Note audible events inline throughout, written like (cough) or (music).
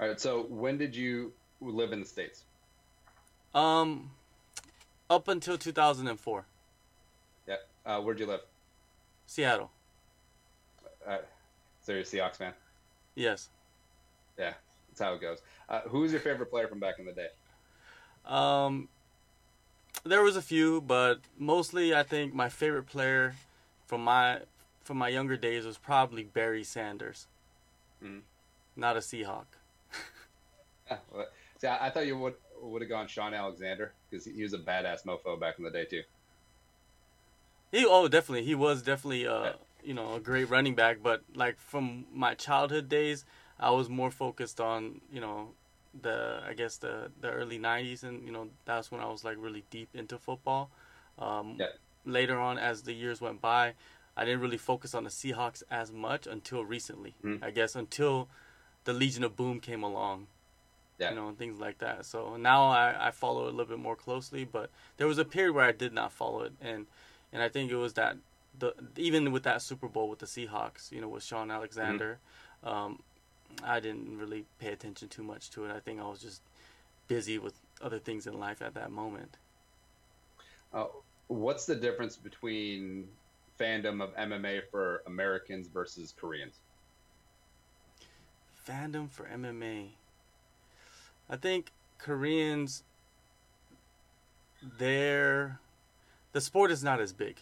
All right. So when did you live in the states? Um, up until 2004, Yeah. Uh, where'd you live? Seattle. Uh, so you're a Seahawks fan. Yes. Yeah, that's how it goes. Uh, who was your favorite player from back in the day? Um, there was a few, but mostly I think my favorite player from my from my younger days was probably Barry Sanders. Mhm. Not a Seahawk. (laughs) See, I, I thought you would would have gone Shaun Alexander because he, he was a badass mofo back in the day too. He oh definitely he was definitely uh you know a great running back, but like from my childhood days, I was more focused on you know the I guess the the early '90s, and you know that's when I was like really deep into football. Um, Yeah. Later on, as the years went by, I didn't really focus on the Seahawks as much until recently. Mhm. I guess until the Legion of Boom came along. Yeah. You know, and things like that. So now I, I follow it a little bit more closely, but there was a period where I did not follow it, and and I think it was that the even with that Super Bowl with the Seahawks, you know, with Shaun Alexander, um, I didn't really pay attention too much to it. I think I was just busy with other things in life at that moment. Uh, what's the difference between fandom of MMA for Americans versus Koreans? Fandom for MMA. I think Koreans, their the sport is not as big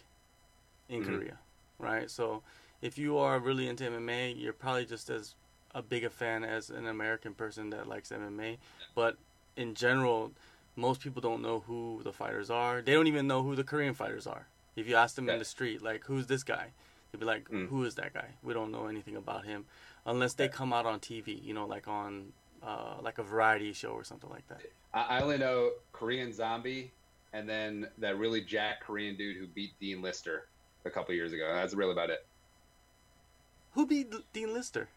in Mhm. Korea, right? So if you are really into MMA, you're probably just as a big a fan as an American person that likes MMA. But in general, most people don't know who the fighters are. They don't even know who the Korean fighters are. If you ask them in the street, like, who's this guy? They'd be like, Mm. who is that guy? We don't know anything about him, unless they Yeah. come out on TV. You know, like on uh, like a variety show or something like that. I, I only know Korean Zombie, and then that really jack Korean dude who beat Dean Lister a couple years ago. That's really about it. Who beat Dean Lister?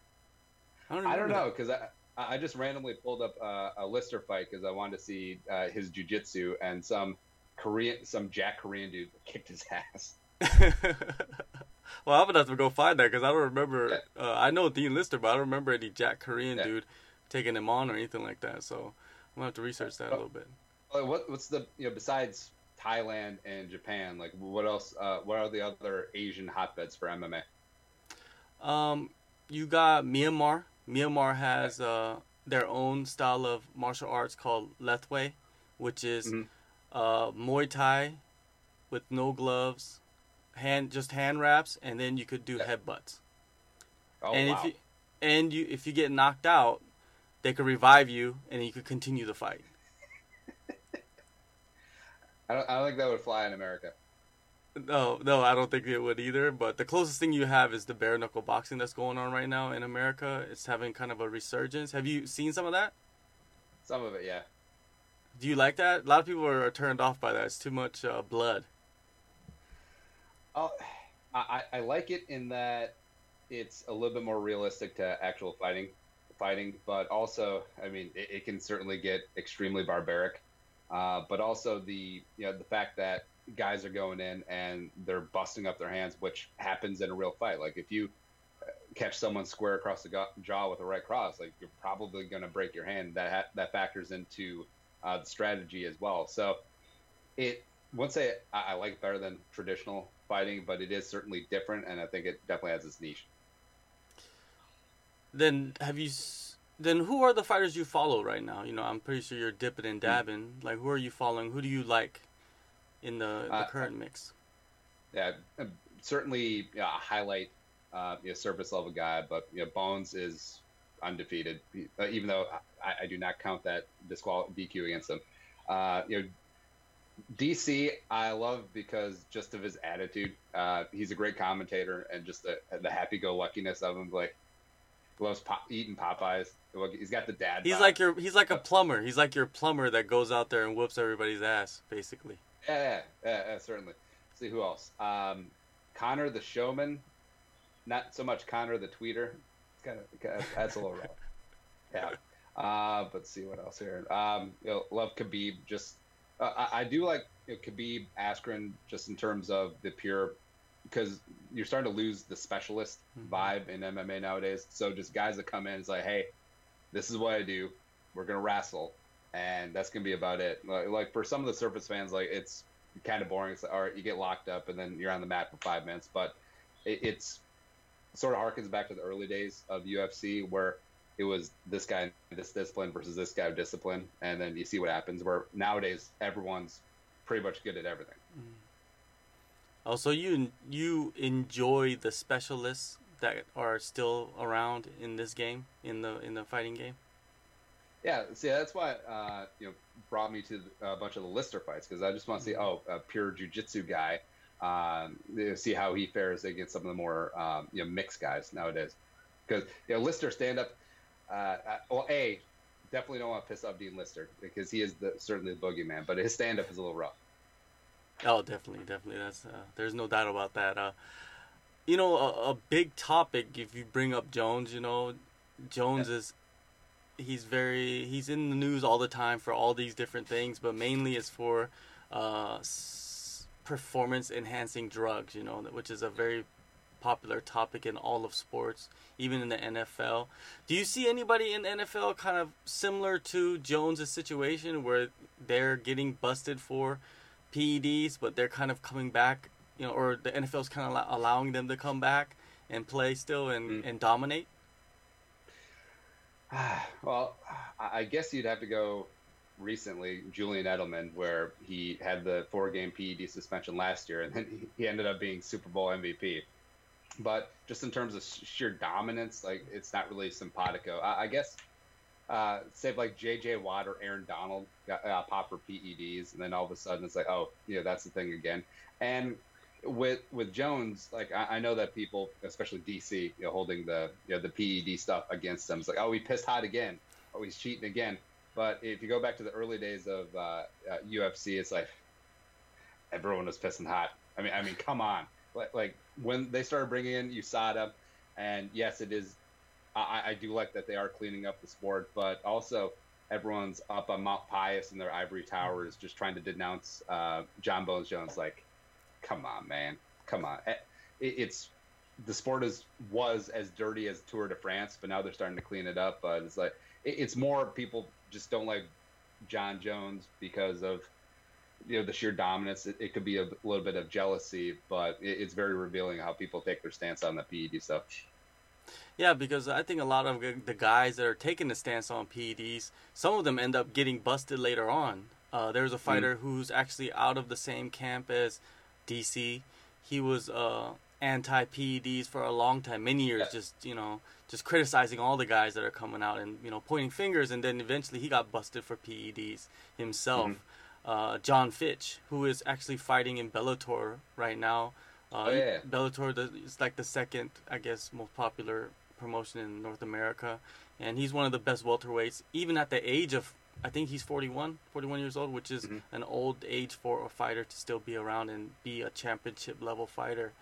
I don't remember know because I I just randomly pulled up uh, a Lister fight because I wanted to see uh, his jujitsu and some Korean some jack Korean dude kicked his ass. (laughs) well, I'm gonna have to go find that because I don't remember. Uh, I know Dean Lister, but I don't remember any Jack Korean Yeah. dude taking him on or anything like that. So I'm gonna have to research that a little bit. Uh, What what's the you know besides Thailand and Japan like what else? Uh, what are the other Asian hotbeds for MMA? Um, you got Myanmar. Myanmar has uh, their own style of martial arts called Lethwei, which is Mhm. uh, Muay Thai with no gloves, hand just hand wraps, and then you could do Yeah. headbutts. Oh and wow! if you and you if you get knocked out, they could revive you, and you could continue the fight. (laughs) I don't, I don't think that would fly in America. No, no, I don't think it would either. But the closest thing you have is the bare knuckle boxing that's going on right now in America. It's having kind of a resurgence. Have you seen some of that? Some of it, yeah. Do you like that? A lot of people are turned off by that. It's too much uh, blood. Oh, I, I I like it in that it's a little bit more realistic to actual fighting, fighting, but also, I mean, it, it can certainly get extremely barbaric. Uh, but also the you know the fact that guys are going in and they're busting up their hands, which happens in a real fight. Like if you uh, catch someone square across the jaw with a right cross, like you're probably going to break your hand. That ha- that factors into uh, the strategy as well. So it wouldn't say I, I like better than traditional fighting, but it is certainly different, and I think it definitely has its niche. Then have you? Then who are the fighters you follow right now? You know, I'm pretty sure you're dipping and dabbing. Like, who are you following? Who do you like in the, the Uh, current mix? Yeah, uh, certainly yeah, a highlight, uh, you know, surface level guy, but you know, Bones is undefeated, He- uh, even though I, I do not count that disqual DQ against him. Uh, you know, DC I love because just of his attitude. Uh, he's a great commentator and just the, the happy-go-luckiness of him. Like loves pop, eating Popeyes. He's got the dad. He's bod. like your he's like a plumber. He's like your plumber that goes out there and whoops everybody's ass, basically. Yeah, yeah, yeah, yeah, certainly. see who else? Um, Connor the showman. Not so much Connor the tweeter. It's kind of that's a little rough. (laughs) Yeah. Uh, but see what else here. Um, you know, love Khabib. Just uh, I, I do like you know, Khabib Askren just in terms of the pure because you're starting to lose the specialist Mhm. vibe in MMA nowadays. So just guys that come in, it's like, hey, this is what I do. We're gonna wrestle, and that's gonna be about it. Like, like for some of the surface fans, like it's kind of boring. It's like, all right, you get locked up and then you're on the mat for five minutes, but it, it's sort of harkens back to the early days of UFC where it was this guy this discipline versus this guy discipline, and then you see what happens. Where nowadays everyone's pretty much good at everything. Mm. Oh, so you you enjoy the specialists that are still around in this game in the in the fighting game? Yeah, see, that's why uh, you know brought me to a bunch of the Lister fights because I just want to see oh a pure jujitsu guy, um, see how he fares against some of the more um, you know mixed guys nowadays. Because you know Lister stand up, uh, well a definitely don't want to piss off Dean Lister because he is the, certainly the boogeyman, but his stand up is a little rough. Oh, definitely, definitely. That's uh, there's no doubt about that. Uh, you know, a, a, big topic if you bring up Jones. You know, Jones yeah. is he's very he's in the news all the time for all these different things, but mainly it's for uh, s- performance enhancing drugs. You know, which is a very popular topic in all of sports, even in the NFL. Do you see anybody in the NFL kind of similar to Jones's situation where they're getting busted for PEDs, but they're kind of coming back, you know, or the NFL's kind of allowing them to come back and play still and, mm. and dominate? (sighs) well, I guess you'd have to go recently, Julian Edelman, where he had the four game PED suspension last year, and then he ended up being Super Bowl MVP. But just in terms of sheer dominance, like it's not really simpatico. I, I guess, uh, say like J.J. Watt or Aaron Donald got uh, pop for PEDs, and then all of a sudden it's like, oh, yeah, that's the thing again. And with with Jones, like I, I, know that people, especially DC, you know, holding the you know the PED stuff against him, it's like, oh, he pissed hot again, oh, he's cheating again. But if you go back to the early days of uh, uh, UFC, it's like everyone was pissing hot. I mean, I mean, come on, like, like when they started bringing in USADA, and yes, it is. I, I do like that they are cleaning up the sport, but also everyone's up on Mount Pius in their ivory towers, just trying to denounce uh, Jon Bones Jones. Like, come on, man, come on. Eh, it, it's the sport is was as dirty as Tour de France, but now they're starting to clean it up. But it's like it, it's more people just don't like Jon Jones because of you know the sheer dominance. It, it could be a little bit of jealousy, but it, it's very revealing how people take their stance on the PED stuff. Yeah, because I think a lot of the guys that are taking the stance on PEDs, some of them end up getting busted later on. Uh, there's a mm. fighter mm. who's actually out of the same camp as DC. He was uh, anti PEDs for a long time, many years, just you know, just criticizing all the guys that are coming out and you know pointing fingers, and then eventually he got busted for PEDs himself. Mm-hmm. Uh, Jon Fitch, who is actually fighting in Bellator right now. Uh, oh, yeah. Bellator is like the second, I guess, most popular promotion in North America, and he's one of the best welterweights, even at the age of I think he's 41, 41 years old, which is mm-hmm. an old age for a fighter to still be around and be a championship level fighter.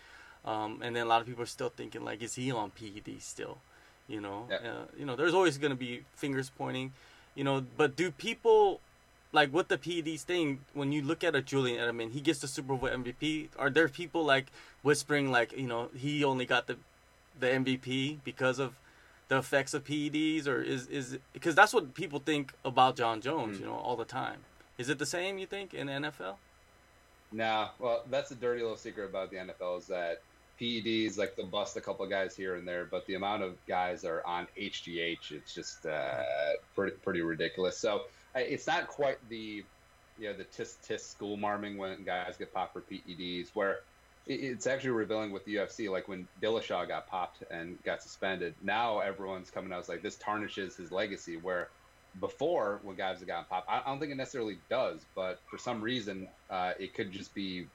Um, and then a lot of people are still thinking like, is he on PED still? You know, uh, you know, there's always going to be fingers pointing, you know. But do people like with the PEDs thing? When you look at a Julian Edelman, he gets the Super Bowl MVP. Are there people like whispering like, you know, he only got the the MVP because of the effects of PEDs, or is is because that's what people think about Jon Jones, mm. you know, all the time. Is it the same you think in NFL? No, well, that's a dirty little secret about the NFL is that PEDs like they'll bust a couple of guys here and there, but the amount of guys are on HGH, it's just uh, pretty pretty ridiculous. So it's not quite the you know the tis tis school marming when guys get popped for PEDs, where it's actually revealing with the UFC. Like when Dillashaw got popped and got suspended, now everyone's coming out like this tarnishes his legacy. Where before, when guys have gotten popped, I don't think it necessarily does, but for some reason, uh, it could just be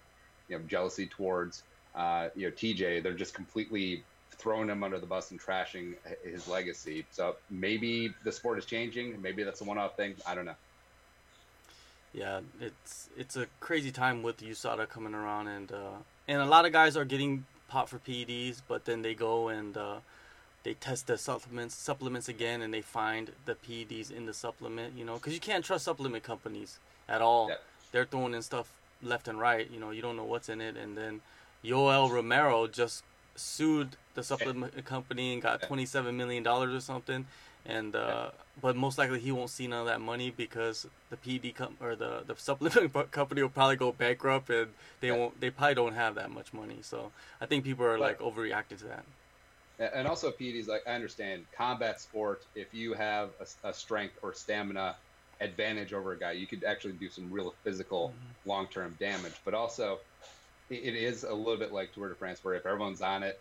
you know jealousy towards uh, you know TJ. They're just completely throwing him under the bus and trashing his legacy. So maybe the sport is changing. Maybe that's a one-off thing. I don't know. Yeah, it's it's a crazy time with USADA coming around and. Uh and a lot of guys are getting popped for PEDs, but then they go and uh, they test the supplements supplements again, and they find the PEDs in the supplement. You know, because you can't trust supplement companies at all. Yeah. They're throwing in stuff left and right. You know, you don't know what's in it, and then Yoel Romero just sued the supplement company and got twenty seven million dollars or something. and uh, but most likely he won't see none of that money because the PD com- or the the supplement (laughs) company will probably go bankrupt and they won't they probably don't have that much money. So I think people are like overreacting to that. And also PED's like I understand combat sport. If you have a, a strength or stamina advantage over a guy, you could actually do some real physical mm-hmm. long term damage. But also, it, is a little bit like Tour de France, where if everyone's on it,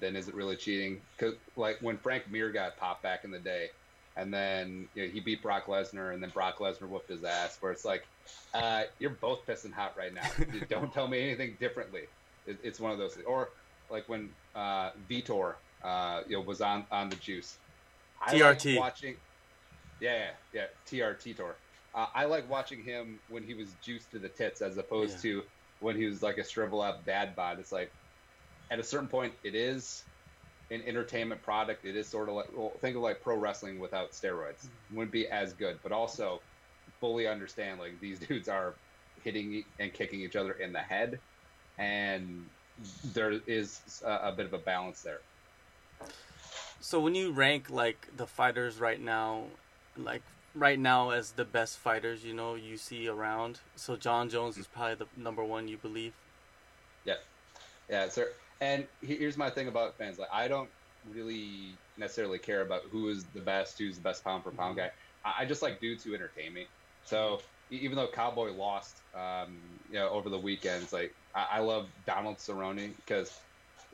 then is it really cheating? Because like when Frank Mir got popped back in the day, and then you know, he beat Brock Lesnar, and then Brock Lesnar whooped his ass. Where it's like, uh, you're both pissing hot right now. (laughs) Don't tell me anything differently. It, it's one of those. Things. Or like when uh, Vitor, uh, you know, was on on the juice. I TRT. Like watching. Yeah, yeah, yeah. TRT tour. Uh, I like watching him when he was juiced to the tits, as opposed yeah. to when he was like a shrivel up dad bod. It's like at a certain point, it is an entertainment product. It is sort of like well, think of like pro wrestling without steroids. Mm-hmm. Wouldn't be as good, but also fully understand like these (laughs) dudes are hitting and kicking each other in the head, and there is a, a bit of a balance there. So when you rank like the fighters right now, like right now as the best fighters, you know, you see around. So Jon Jones is probably the number one, you believe? Yeah, yeah, sir. And here's my thing about fans: like, I don't really necessarily care about who is the best, who's the best pound for pound mm-hmm. guy. I just like dudes who entertain me. So even though Cowboy lost, um, you know, over the weekends, like I, I love Donald Cerrone because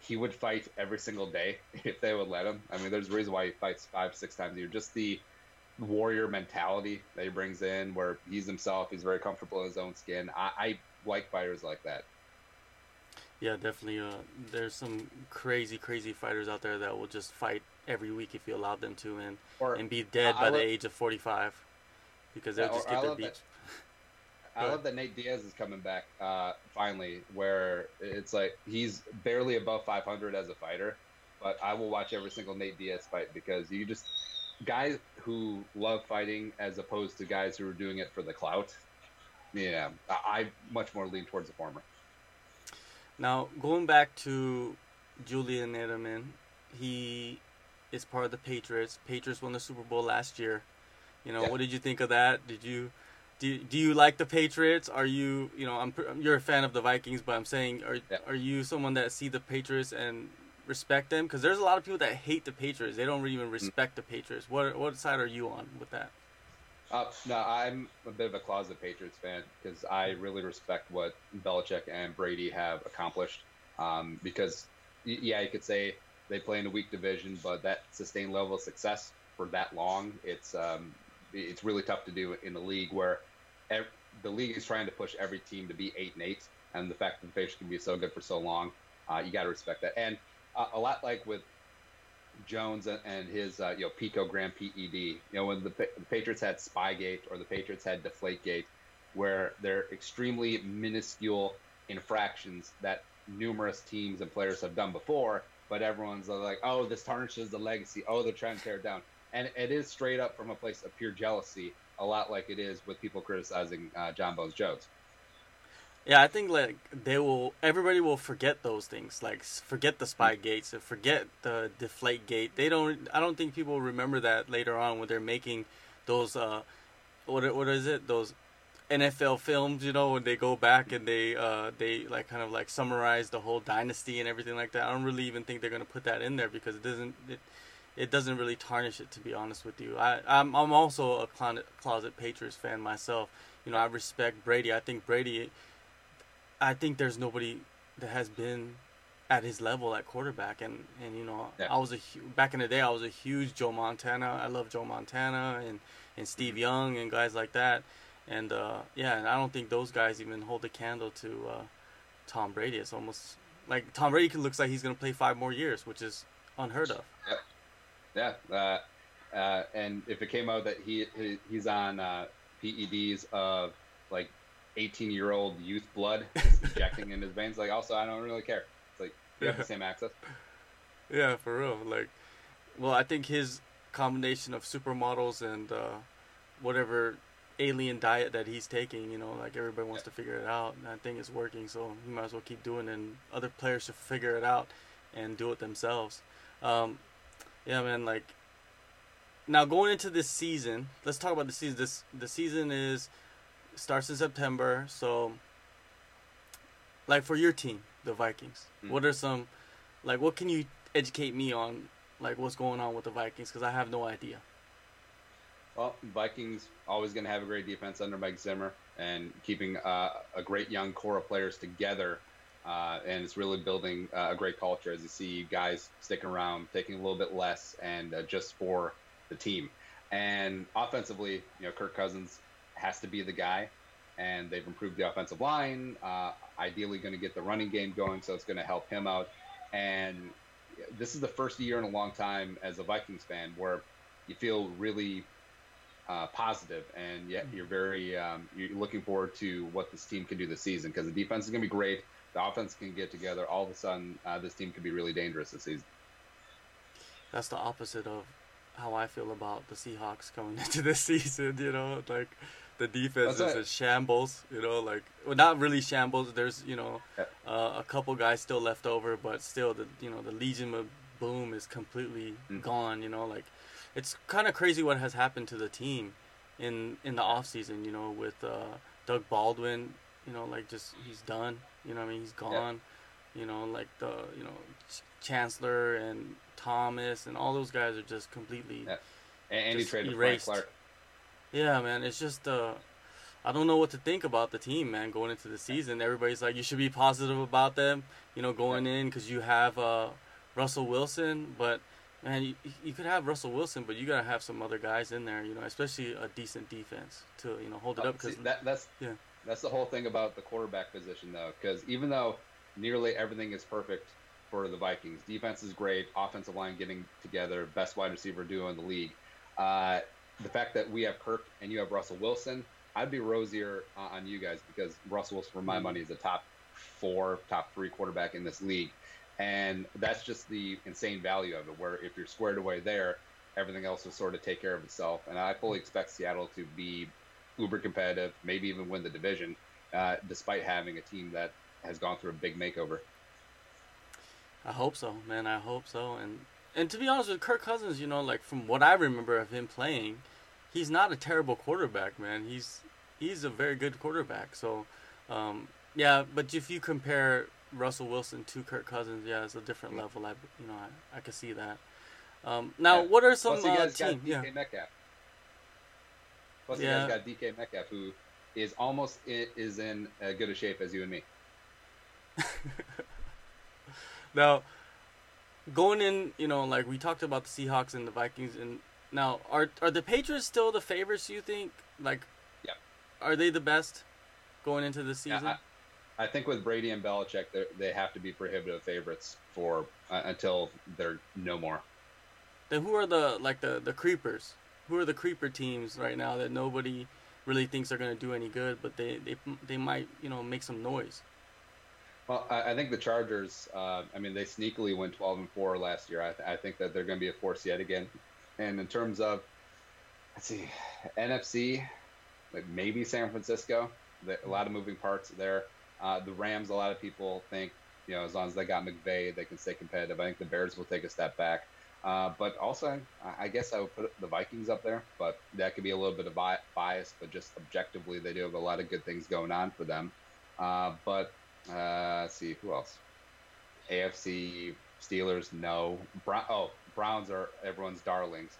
he would fight every single day (laughs) if they would let him. I mean, there's a reason why he fights five, six times a year. Just the warrior mentality that he brings in, where he's himself, he's very comfortable in his own skin. I, I like fighters like that. Yeah, definitely. Uh, there's some crazy, crazy fighters out there that will just fight every week if you allow them to, and or, and be dead I, by the age of 45 because they'll yeah, just get their beats. (laughs) I love that Nate Diaz is coming back uh, finally, where it's like he's barely above 500 as a fighter, but I will watch every single Nate Diaz fight because you just guys who love fighting as opposed to guys who are doing it for the clout. Yeah, I, I much more lean towards the former. Now going back to Julian Edelman, he is part of the Patriots. Patriots won the Super Bowl last year. You know, yeah. what did you think of that? Did you do, do you like the Patriots? Are you you know I'm you're a fan of the Vikings, but I'm saying are yeah. are you someone that see the Patriots and respect them? Because there's a lot of people that hate the Patriots. They don't even mm. respect the Patriots. What what side are you on with that? Uh, no, I'm a bit of a closet Patriots fan because I really respect what Belichick and Brady have accomplished. Um, because yeah, you could say they play in a weak division, but that sustained level of success for that long, it's um, it's really tough to do in a league where the league is trying to push every team to be eight and eight, and the fact that the Patriots can be so good for so long, uh, you got to respect that. And uh, a lot like with Jones and his uh, you know picogram PED, you know when the, the Patriots had Spygate or the Patriots had Deflategate, where they're extremely minuscule infractions that numerous teams and players have done before, but everyone's like, oh, this tarnishes the legacy. Oh, they're trying to tear it down. And it is straight up from a place of pure jealousy a lot like it is with people criticizing uh, Jon Bones Jones. Yeah, I think like they will. Everybody will forget those things. Like forget the spy mm. gates, and forget the deflate gate. They don't. I don't think people remember that later on when they're making those. Uh, what what is it? Those NFL films, you know, when they go back and they uh, they like kind of like summarize the whole dynasty and everything like that. I don't really even think they're gonna put that in there because it doesn't. It, it doesn't really tarnish it to be honest with you. I I'm I'm also a closet, closet Patriots fan myself. You know, I respect Brady. I think Brady I think there's nobody that has been at his level at quarterback and and you know, yeah. I was a back in the day I was a huge Joe Montana. I love Joe Montana and and Steve mm-hmm. Young and guys like that. And uh, yeah, and I don't think those guys even hold a candle to uh, Tom Brady. It's almost like Tom Brady looks like he's going to play five more years, which is unheard of. Yep. Yeah, uh, uh, and if it came out that he, he he's on uh, PEDs of like 18 year old youth blood injecting in his veins, like also I don't really care. It's like you have the same access. Yeah, for real. Like, well, I think his combination of supermodels and uh, whatever alien diet that he's taking, you know, like everybody wants to figure it out, and I think it's working. So he might as well keep doing, it, and other players should figure it out and do it themselves. Um, yeah, man, like now going into this season, let's talk about the season. This the season is starts in September, so like for your team, the Vikings, Mhm. what are some like what can you educate me on like what's going on with the Vikings because I have no idea. Well, Vikings always going to have a great defense under Mike Zimmer and keeping uh, a great young core of players together. Uh, and it's really building uh, a great culture as you see guys sticking around, taking a little bit less, and uh, just for the team. And offensively, you know, Kirk Cousins has to be the guy, and they've improved the offensive line. Uh, ideally, going to get the running game going, so it's going to help him out. And this is the first year in a long time as a Vikings fan where you feel really uh, positive, and yet you're very um, you're looking forward to what this team can do this season because the defense is going to be great. The offense can get together. All of a sudden, uh, this team could be really dangerous this season. That's the opposite of how I feel about the Seahawks coming (laughs) into this season. You know, like the defense is a shambles. You know, like well, not really shambles. There's you know Yeah. uh, a couple guys still left over, but still the you know the Legion of Boom is completely Mhm. gone. You know, like it's kind of crazy what has happened to the team in in the off season. You know, with uh, Doug Baldwin. You know, like just he's done. You know, what I mean, he's gone. You know, like the you know Ch- Chancellor and Thomas and all those guys are just completely. Yeah. And, and he Just traded erased. Frank Clark. Yeah, man, it's just uh I don't know what to think about the team, man, going into the season. Everybody's like you should be positive about them, you know, going in cuz you have uh Russell Wilson, but man, you, you could have Russell Wilson, but you got to have some other guys in there, you know, especially a decent defense to, you know, hold it Uh, up cuz see, that, that's yeah. that's the whole thing about the quarterback position, though, because even though nearly everything is perfect for the Vikings, defense is great, offensive line getting together, best wide receiver duo in the league. Uh, the fact that we have Kirk and you have Russell Wilson, I'd be rosier uh, on you guys because Russell Wilson, for my Mhm. money, is a top four, top three quarterback in this league, and that's just the insane value of it. Where if you're squared away there, everything else will sort of take care of itself. And I fully expect Seattle to be uber competitive, maybe even win the division, uh, despite having a team that has gone through a big makeover. I hope so, man. I hope so. And and to be honest with Kirk Cousins, you know, like from what I remember of him playing, he's not a terrible quarterback, man. He's he's a very good quarterback. So, um, yeah. But if you compare Russell Wilson to Kirk Cousins, yeah, it's a different level. I you know I, I can see that. Um, now, Yeah. what are some Plus, you uh, guys got team? DK Yeah, Metcalf. Plus, Yeah. you guys got DK Metcalf, who is almost is in as good a shape as you and me. (laughs) Now, going in, you know, like we talked about the Seahawks and the Vikings, and now are are the Patriots still the favorites? You think? Like, Yeah. are they the best going into the Yeah, season? I, I think with Brady and Belichick, they're- they have to be prohibitive favorites for uh, until they're no more. then who are the like the the creepers? Who are the creeper teams right now that nobody really thinks are going to do any good, but they they they might you know make some noise. Well, I, I think the Chargers. Uh, I mean, they sneakily went twelve and four last year. I, th- I think that they're going to be a force yet again. And in terms of, let's see, NFC, like maybe San Francisco. The, a lot of moving parts there. Uh, the Rams. A lot of people think you know as long as they got McVay, they can stay competitive. I think the Bears will take a step back. Uh, but also, I- I guess I would put the Vikings up there, but that could be a little bit of bi- bias. But just objectively, they do have a lot of good things going on for them. Uh, but uh, let's see who else. AFC Steelers, no. Brown, oh, Browns are everyone's darlings.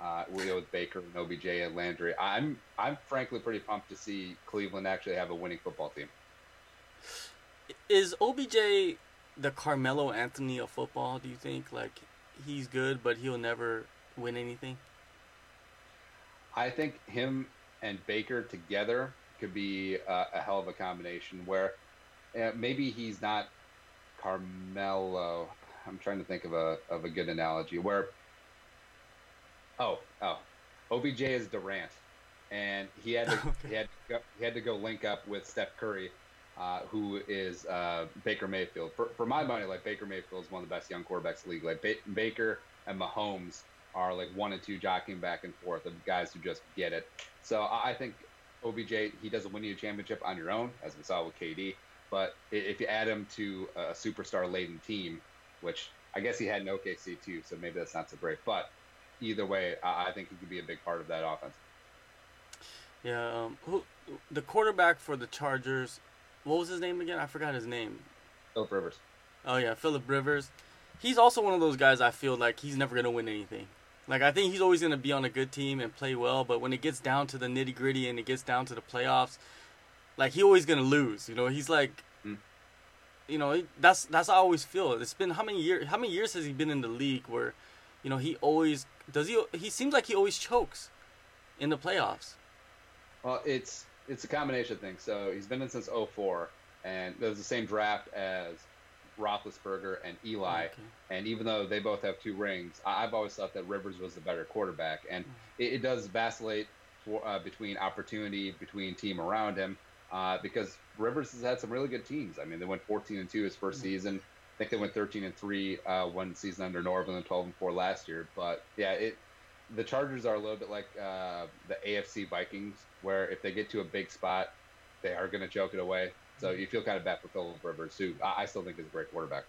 Uh, we go with Baker and OBJ and Landry. I'm I'm frankly pretty pumped to see Cleveland actually have a winning football team. Is OBJ the Carmelo Anthony of football? Do you think like he's good, but he'll never win anything? I think him and Baker together could be a, a hell of a combination. Where uh, maybe he's not Carmelo. I'm trying to think of a of a good analogy. Where oh oh, OBJ is Durant, and he had to (laughs) Okay. he had to go, he had to go link up with Steph Curry. Uh, who is uh, Baker Mayfield? For, for my money, like Baker Mayfield is one of the best young quarterbacks in the league. Like ba- Baker and Mahomes are like one and two jockeying back and forth of guys who just get it. So I I think OBJ he doesn't win you a championship on your own, as we saw with KD. But if you add him to a superstar laden team, which I guess he had in OKC too, so maybe that's not so great. But either way, I, think he could be a big part of that offense. Yeah, um, who the quarterback for the Chargers? What was his name again? I forgot his name. Philip Rivers. Oh yeah, Philip Rivers. He's also one of those guys I feel like he's never gonna win anything. Like I think he's always gonna be on a good team and play well, but when it gets down to the nitty gritty and it gets down to the playoffs, like he always gonna lose. You know, he's like, Mm. you know, that's that's how I always feel. It's been how many years? How many years has he been in the league where, you know, he always does he? He seems like he always chokes in the playoffs. Well, it's it's a combination of things. So he's been in since 04, and it was the same draft as Roethlisberger and Eli. Okay. And even though they both have two rings, I've always thought that Rivers was the better quarterback. And it, it does vacillate for, uh, between opportunity, between team around him, uh, because Rivers has had some really good teams. I mean, they went 14 and two his first season. I think they went 13 and three uh, one season under Norvell and 12 and four last year. But yeah, it the Chargers are a little bit like uh, the AFC Vikings, where if they get to a big spot, they are going to choke it away. So you feel kind of bad for Philip Rivers, who I I still think is a great quarterback.